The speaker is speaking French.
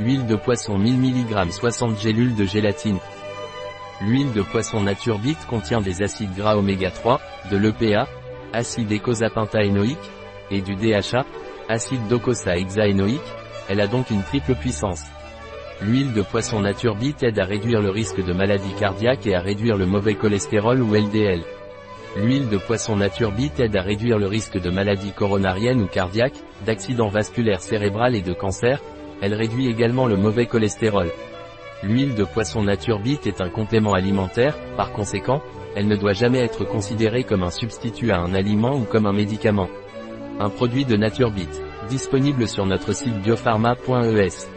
Huile de poisson 1000 mg 60 gélules de gélatine. L'huile de poisson Nature Bit contient des acides gras oméga 3, de l'EPA, acide écosapentaénoïque, et du DHA, acide docosahexaénoïque, elle a donc une triple puissance. L'huile de poisson Nature Bit aide à réduire le risque de maladie cardiaque et à réduire le mauvais cholestérol ou LDL. L'huile de poisson Nature Bit aide à réduire le risque de maladies coronariennes ou cardiaques, d'accidents vasculaires cérébral et de cancer, elle réduit également le mauvais cholestérol. L'huile de poisson Nature Bit est un complément alimentaire, par conséquent, elle ne doit jamais être considérée comme un substitut à un aliment ou comme un médicament. Un produit de Nature Bit, disponible sur notre site biopharma.es.